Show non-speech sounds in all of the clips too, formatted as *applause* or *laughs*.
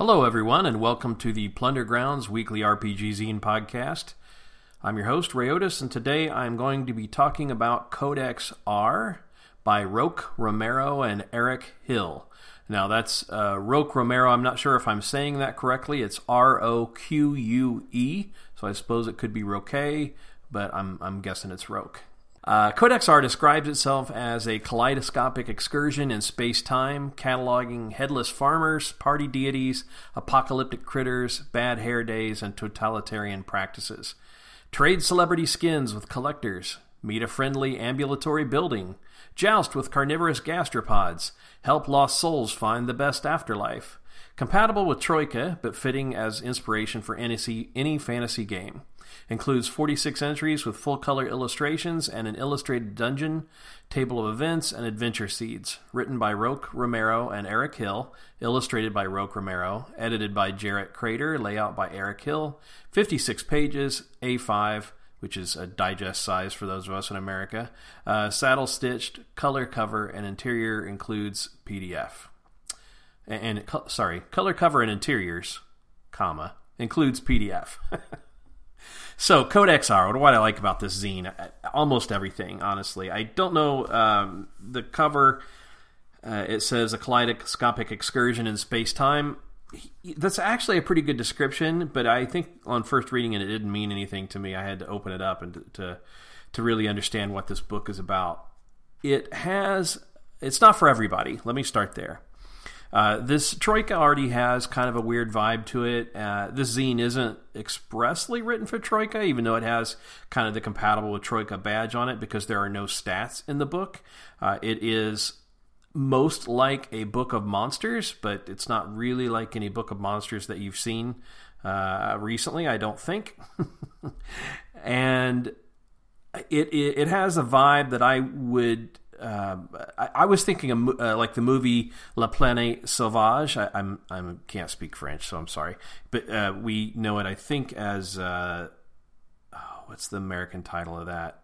Hello, everyone, and welcome to the Plunder Grounds Weekly RPG Zine podcast. I'm your host, Ray Otus, and today I'm going to be talking about Codex R by Roque Romero and Eric Hill. Now, that's uh, Roque Romero. I'm not sure if I'm saying that correctly. It's R O Q U E, so I suppose it could be Roque, but I'm, I'm guessing it's Roque. Uh, Codex R describes itself as a kaleidoscopic excursion in space time, cataloging headless farmers, party deities, apocalyptic critters, bad hair days, and totalitarian practices. Trade celebrity skins with collectors, meet a friendly ambulatory building, joust with carnivorous gastropods, help lost souls find the best afterlife. Compatible with Troika, but fitting as inspiration for any, any fantasy game. Includes 46 entries with full color illustrations and an illustrated dungeon, table of events, and adventure seeds. Written by Roque Romero and Eric Hill, illustrated by Roque Romero, edited by Jarrett Crader, layout by Eric Hill. 56 pages, A5, which is a digest size for those of us in America. Uh, saddle stitched, color cover, and interior includes PDF. And, and sorry, color cover and interiors, comma includes PDF. *laughs* So Codex R, what I like about this zine? Almost everything, honestly. I don't know um, the cover. Uh, it says a kaleidoscopic excursion in space time. That's actually a pretty good description, but I think on first reading it, it didn't mean anything to me. I had to open it up and to to, to really understand what this book is about. It has. It's not for everybody. Let me start there. Uh, this Troika already has kind of a weird vibe to it. Uh, this zine isn't expressly written for Troika, even though it has kind of the compatible with Troika badge on it because there are no stats in the book. Uh, it is most like a book of monsters, but it's not really like any book of monsters that you've seen uh, recently, I don't think. *laughs* and it, it, it has a vibe that I would uh, I, I, was thinking of uh, like the movie La Planète Sauvage. I, I'm I can't speak French, so I'm sorry, but uh, we know it. I think as uh, oh, what's the American title of that?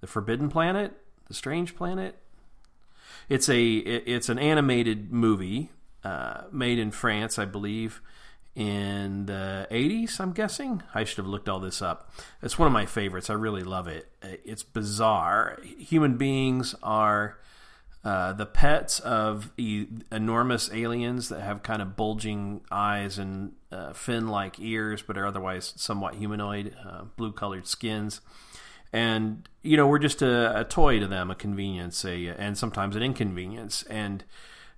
The Forbidden Planet, the Strange Planet. It's a it, it's an animated movie uh, made in France, I believe in the 80s, I'm guessing. I should have looked all this up. It's one of my favorites. I really love it. It's bizarre. Human beings are uh, the pets of e- enormous aliens that have kind of bulging eyes and uh, fin like ears, but are otherwise somewhat humanoid, uh, blue colored skins. And, you know, we're just a, a, toy to them, a convenience, a, and sometimes an inconvenience. And,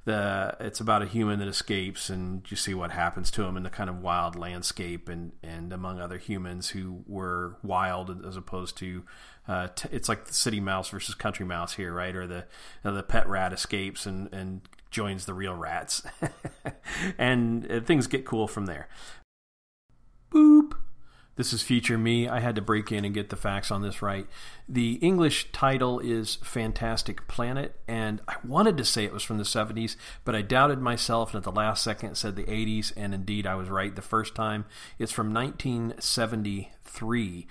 the it's about a human that escapes and you see what happens to him in the kind of wild landscape and and among other humans who were wild as opposed to uh, t- it's like the city mouse versus country mouse here right? Or the uh, the pet rat escapes and and joins the real rats. *laughs* And uh, things get cool from there this is Future Me. I had to break in and get the facts on this right. The English title is Fantastic Planet, and I wanted to say it was from the 70s, but I doubted myself, and at the last second said the 80s, and indeed I was right the first time. It's from 1973,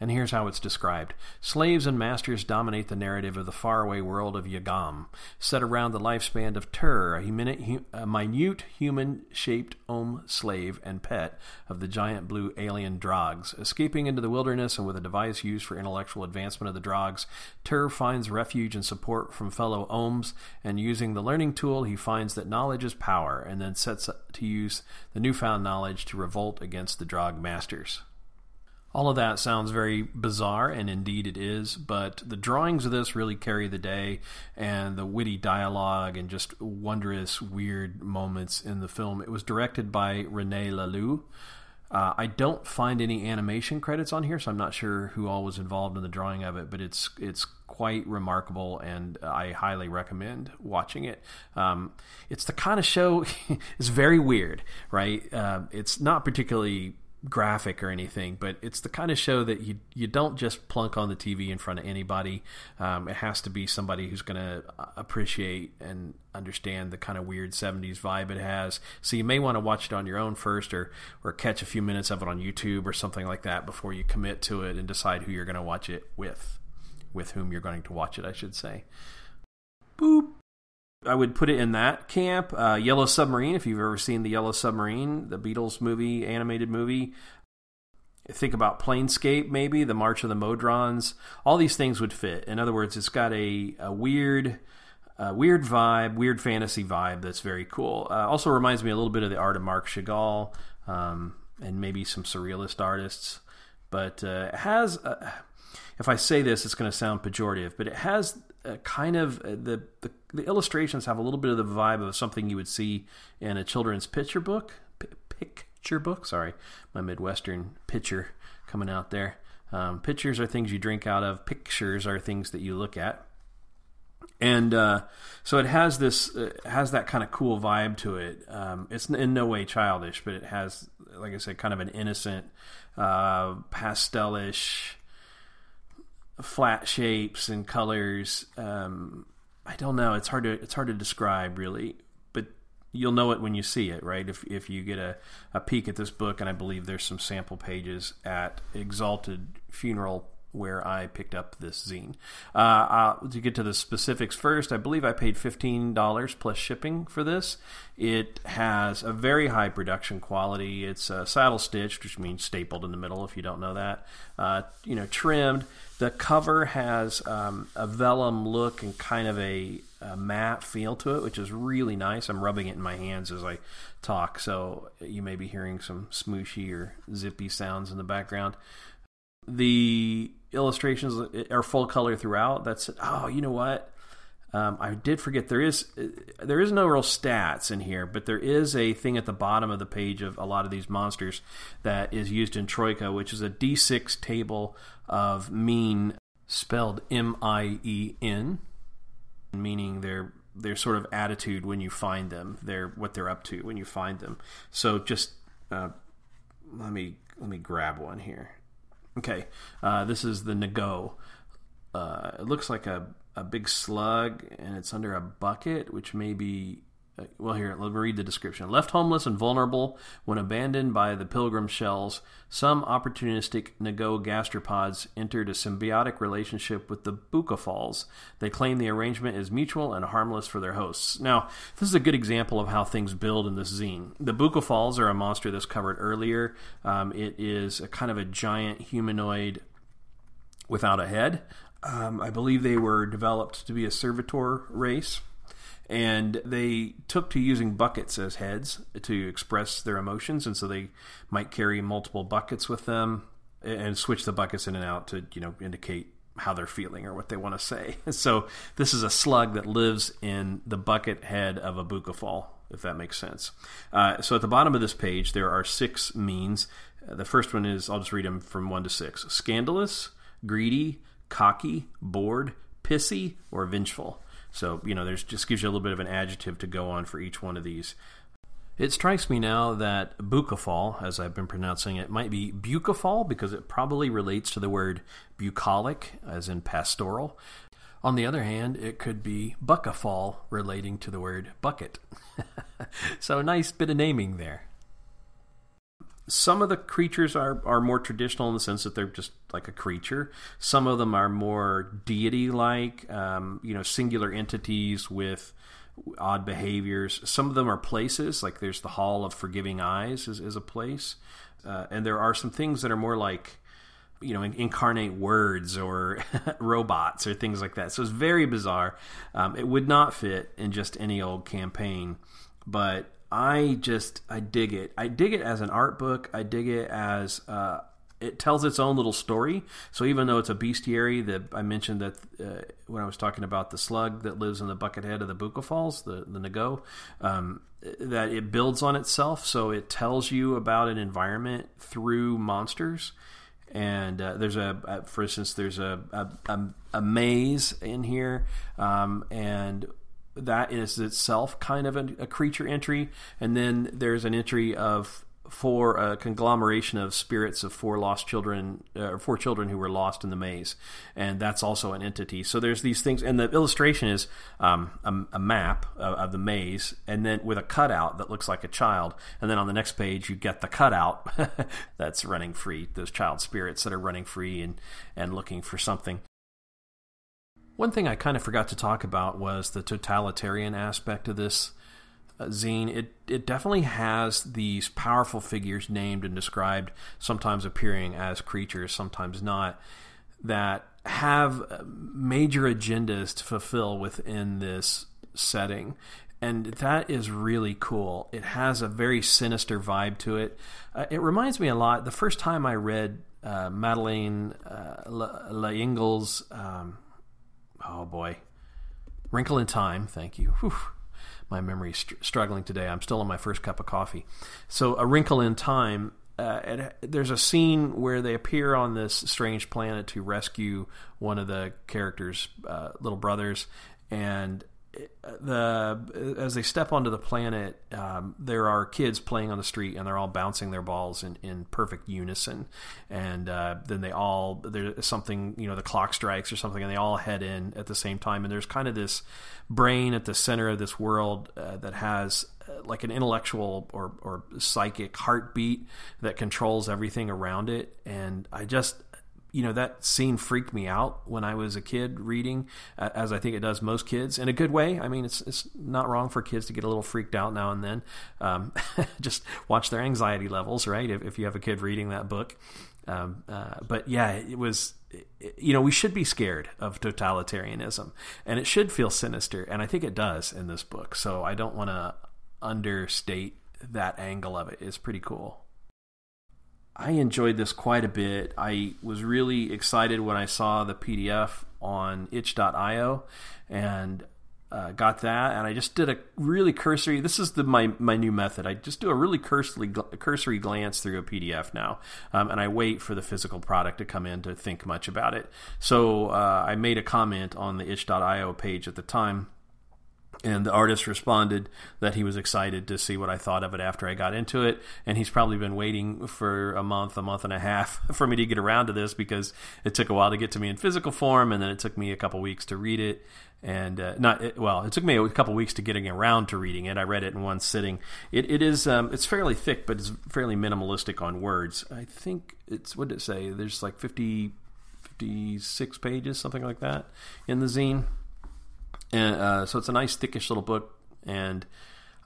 and here's how it's described Slaves and masters dominate the narrative of the faraway world of Ygam, set around the lifespan of Terr, a, minute human shaped Om slave and pet of the giant blue alien Draags. Escaping into the wilderness and with a device used for intellectual advancement of the Draags, Terr finds refuge and support from fellow Oms, and using the learning tool, he finds that knowledge is power, and then sets to use the newfound knowledge to revolt against the Draag masters. All of that sounds very bizarre, and indeed it is, but the drawings of this really carry the day, and the witty dialogue and just wondrous, weird moments in the film. It was directed by Rene Laloux. Uh, I don't find any animation credits on here, so I'm not sure who all was involved in the drawing of it, but it's it's quite remarkable, and I highly recommend watching it. Um, it's the kind of show. *laughs* it's very weird, right? Uh, it's not particularly graphic or anything, but it's the kind of show that you you don't just plunk on the TV in front of anybody. Um, it has to be somebody who's going to appreciate and understand the kind of weird '70s vibe it has. So you may want to watch it on your own first, or or catch a few minutes of it on YouTube or something like that before you commit to it and decide who you're going to watch it with, with whom you're going to watch it, I should say. Boop. I would put it in that camp. Uh, Yellow Submarine, if you've ever seen the Yellow Submarine, the Beatles movie, animated movie. Think about Planescape, maybe the March of the Modrons. All these things would fit. In other words, it's got a, a weird, weird vibe, weird fantasy vibe that's very cool. Uh, also reminds me a little bit of the art of Marc Chagall um, and maybe some surrealist artists. But uh, has, uh, if I say this, it's going to sound pejorative, but it has kind of uh, the, the, the illustrations have a little bit of the vibe of something you would see in a children's picture book. P- picture book, sorry, my Midwestern picture coming out there. Um, pictures are things you drink out of. Pictures are things that you look at and uh, so it has this uh, has that kind of cool vibe to it. Um, it's in no way childish, but it has, like I said, kind of an innocent, uh, pastelish, flat shapes and colors. Um, I don't know. It's hard to it's hard to describe really, but you'll know it when you see it, right? If if you get a, a peek at this book, and I believe there's some sample pages at Exalted Funeral where I picked up this zine. Uh, uh, to get to the specifics first, I believe I paid $15 plus shipping for this. It has a very high production quality. It's uh, saddle stitched, which means stapled in the middle if you don't know that. Uh, you know, trimmed. The cover has um, a vellum look and kind of a, a, matte feel to it, which is really nice. I'm rubbing it in my hands as I talk, so you may be hearing some smooshy or zippy sounds in the background. The illustrations are full color throughout. That's oh, you know what? Um, I did forget there is there is no real stats in here, but there is a thing at the bottom of the page of a lot of these monsters that is used in Troika, which is a D6 table of mean, spelled M I E N, meaning their their sort of attitude when you find them, their what they're up to when you find them. So just uh, let me let me grab one here. Okay, uh, this is the Nago. Uh, it looks like a, a big slug, and it's under a bucket, which may be. Uh, well, here, let me read the description. Left homeless and vulnerable when abandoned by the pilgrim shells, some opportunistic Nago gastropods entered a symbiotic relationship with the Bucophalls. They claim the arrangement is mutual and harmless for their hosts. Now, this is a good example of how things build in this zine. The Bucophalls are a monster that's covered earlier. Um, it is a kind of a giant humanoid without a head. Um, I believe they were developed to be a servitor race, and they took to using buckets as heads to express their emotions, and so they might carry multiple buckets with them and switch the buckets in and out to you know indicate how they're feeling or what they want to say. *laughs* So this is a slug that lives in the bucket head of a bucophall, if that makes sense. Uh, so at the bottom of this page, there are six means. The first one is I'll just read them from one to six: scandalous, greedy, cocky, bored, pissy, or vengeful. So, you know, there's just gives you a little bit of an adjective to go on for each one of these. It strikes me now that bucophal, as I've been pronouncing it, might be bucophal because it probably relates to the word bucolic, as in pastoral. On the other hand, it could be buckaphall, relating to the word bucket. *laughs* so, a nice bit of naming there some of the creatures are, are more traditional in the sense that they're just like a creature. Some of them are more deity like, um, you know, singular entities with odd behaviors. Some of them are places, like there's the Hall of Forgiving Eyes is, is a place. Uh, and there are some things that are more like, you know, incarnate words or *laughs* robots or things like that. So it's very bizarre. Um, it would not fit in just any old campaign, but I just I dig it. I dig it as an art book. I dig it as uh, it tells its own little story. So even though it's a bestiary that I mentioned that uh, when I was talking about the slug that lives in the bucket head of the Bucophalls, the the Nago, um, that it builds on itself. So it tells you about an environment through monsters. And uh, there's a, uh, for instance, there's a a, a maze in here, um, and that is itself kind of a, a, creature entry, and then there's an entry of for a conglomeration of spirits of four lost children, uh, four children who were lost in the maze, and that's also an entity. So there's these things, and the illustration is um, a, a, map of, of, the maze, and then with a cutout that looks like a child, and then on the next page you get the cutout *laughs* that's running free, those child spirits that are running free and and looking for something. One thing I kind of forgot to talk about was the totalitarian aspect of this uh, zine. It it definitely has these powerful figures named and described, sometimes appearing as creatures, sometimes not, that have uh, major agendas to fulfill within this setting. And that is really cool. It has a very sinister vibe to it. Uh, it reminds me a lot. The first time I read uh, Madeleine uh, L'Engle's, um, oh boy, Wrinkle in Time. Thank you. Whew my memory st- struggling today. I'm still on my first cup of coffee. So, A Wrinkle in Time. Uh, it, there's a scene where they appear on this strange planet to rescue one of the characters' uh, little brothers, and the as they step onto the planet, um, there are kids playing on the street, and they're all bouncing their balls in, in perfect unison. And uh, then they all there's something you know the clock strikes or something, and they all head in at the same time. And there's kind of this brain at the center of this world uh, that has uh, like an intellectual or or psychic heartbeat that controls everything around it. And I just you know that scene freaked me out when I was a kid reading, as I think it does most kids in a good way. I mean, it's it's not wrong for kids to get a little freaked out now and then. Um, *laughs* just watch their anxiety levels, right? If, if you have a kid reading that book. Um, uh, but yeah, it was. You know, we should be scared of totalitarianism, and it should feel sinister, and I think it does in this book. So I don't want to understate that angle of it. It's pretty cool. I enjoyed this quite a bit. I was really excited when I saw the PDF on itch.io and uh, got that. And I just did a really cursory. This is the my my new method. I just do a really cursory cursory glance through a PDF now, um, and I wait for the physical product to come in to think much about it. So uh, I made a comment on the itch.io page at the time and the artist responded that he was excited to see what I thought of it after I got into it. And he's probably been waiting for a month, a month and a half *laughs* for me to get around to this because it took a while to get to me in physical form, and then it took me a couple weeks to read it. And uh, not well, it took me a couple weeks to getting around to reading it. I read it in one sitting. It, it is um, it's fairly thick, but it's fairly minimalistic on words. I think it's what did it say? There's like 50, 56 pages, something like that, in the zine. And uh, so it's a nice, thickish little book, and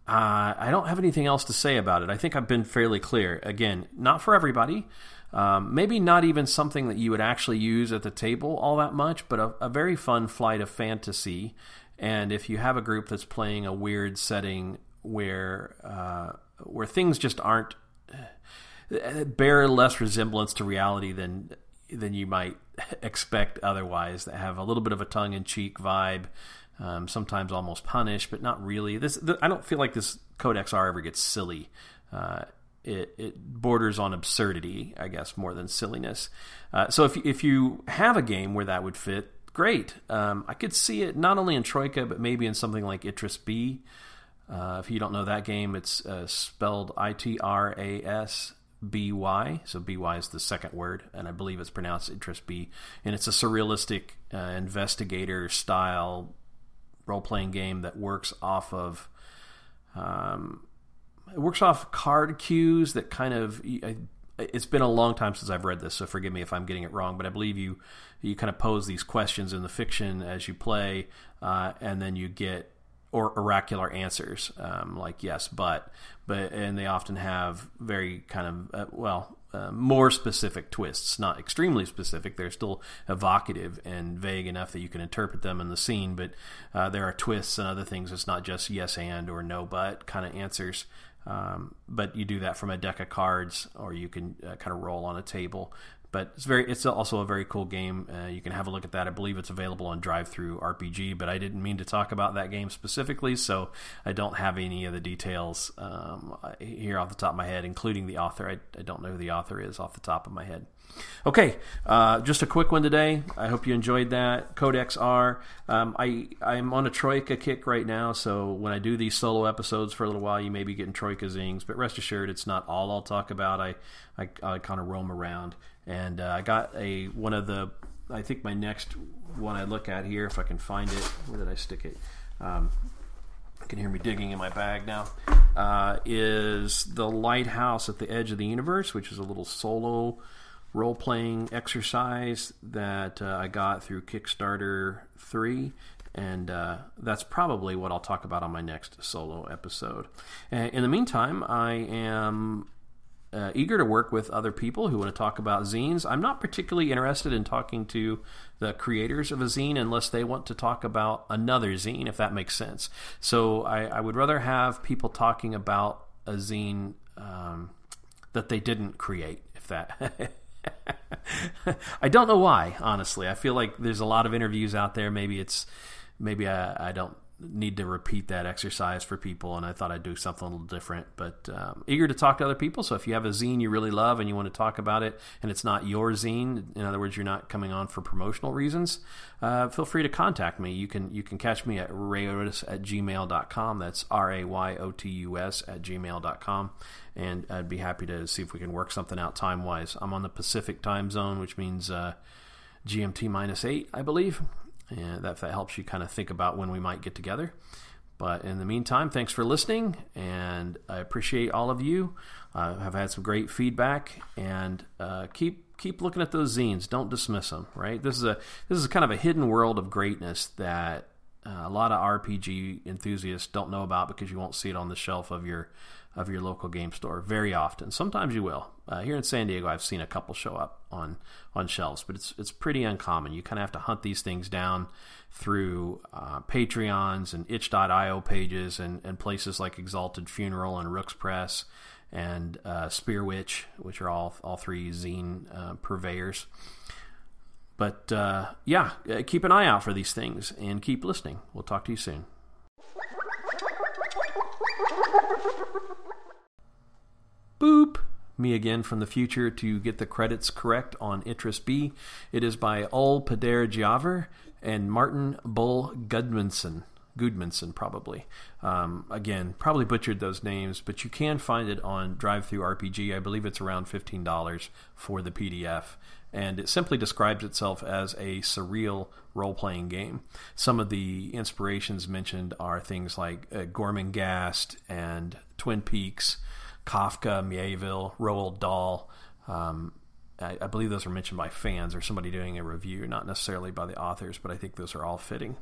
uh, I don't have anything else to say about it. I think I've been fairly clear. Again, not for everybody. Um, maybe not even something that you would actually use at the table all that much, but a, a very fun flight of fantasy. And if you have a group that's playing a weird setting where uh, where things just aren't uh, bear less resemblance to reality than than you might *laughs* expect otherwise, that have a little bit of a tongue in cheek vibe um, sometimes almost punish, but not really. This I don't feel like this Codex R ever gets silly. Uh, it, it, borders on absurdity, I guess, more than silliness. Uh, so if if you have a game where that would fit, great. Um, I could see it not only in Troika, but maybe in something like Itras By. Uh, if you don't know that game, it's uh, spelled I T R A S B Y. So B Y is the second word, and I believe it's pronounced Itras By. And it's a surrealistic uh, investigator style role playing game that works off of um, it works off card cues that kind of. it's been a long time since I've read this, so forgive me if I'm getting it wrong. But I believe you you kind of pose these questions in the fiction as you play, uh, and then you get or oracular answers um, like yes, but, but, and they often have very kind of uh, well uh, more specific twists, not extremely specific. They're still evocative and vague enough that you can interpret them in the scene, but uh, there are twists and other things. It's not just yes and or no but kind of answers. Um, but you do that from a deck of cards, or you can uh, kind of roll on a table but it's very it's also a very cool game. Uh, you can have a look at that. I believe it's available on DriveThruRPG but I didn't mean to talk about that game specifically, so I don't have any of the details um, here off the top of my head, including the author. I, I, don't know who the author is off the top of my head. Okay, uh, just a quick one today. I hope you enjoyed that. Codex R. Um, I I'm on a Troika kick right now, so when I do these solo episodes for a little while, you may be getting Troika zines, but rest assured, it's not all I'll talk about. I I, I kind of roam around and uh, I got a one of the I think my next one I look at here if I can find it. Where did I stick it? Um, you can hear me digging in my bag now. Uh, is the lighthouse at the edge of the universe, which is a little solo role playing exercise that uh, I got through Kickstarter 3. And uh, that's probably what I'll talk about on my next solo episode. in the meantime, I am uh, eager to work with other people who want to talk about zines. I'm not particularly interested in talking to the creators of a zine unless they want to talk about another zine, if that makes sense. So I, I would rather have people talking about a zine um, that they didn't create, if that. *laughs* I don't know why, honestly. I feel like there's a lot of interviews out there. Maybe it's maybe I, I don't need to repeat that exercise for people, and I thought I'd do something a little different. But um, eager to talk to other people. So if you have a zine you really love and you want to talk about it, and it's not your zine, in other words, you're not coming on for promotional reasons, uh, feel free to contact me. You can you can catch me at rayotus at gmail.com. That's R A Y O T U S at gmail.com. And I'd be happy to see if we can work something out time wise. I'm on the Pacific time zone, which means uh, GMT minus eight, I believe and that, that helps you kind of think about when we might get together. But in the meantime, thanks for listening, and I appreciate all of you. Uh, have had some great feedback, and uh, keep keep looking at those zines. Don't dismiss them. Right? This is a this is kind of a hidden world of greatness that uh, a lot of RPG enthusiasts don't know about because you won't see it on the shelf of your of your local game store very often. Sometimes you will. Uh, here in San Diego, I've seen a couple show up on on shelves, but it's it's pretty uncommon. You kind of have to hunt these things down through uh, Patreons and itch.io pages and, and places like Exalted Funeral and Rook's Press and uh, Spearwitch, which are all all three zine uh, purveyors. But uh, yeah, uh, keep an eye out for these things and keep listening. We'll talk to you soon. Me again from the future to get the credits correct on Itras By. It is by Ole Peder Giæver and Martin Bull Gudmanson. Goodmanson, probably. Um, again, probably butchered those names, but you can find it on DriveThruRPG. I believe it's around $15 for the PDF. And it simply describes itself as a surreal role playing game. Some of the inspirations mentioned are things like uh, Gormenghast and Twin Peaks Kafka, Mieville, Roald Dahl. Um, I, I believe those are mentioned by fans or somebody doing a review, not necessarily by the authors, but I think those are all fitting.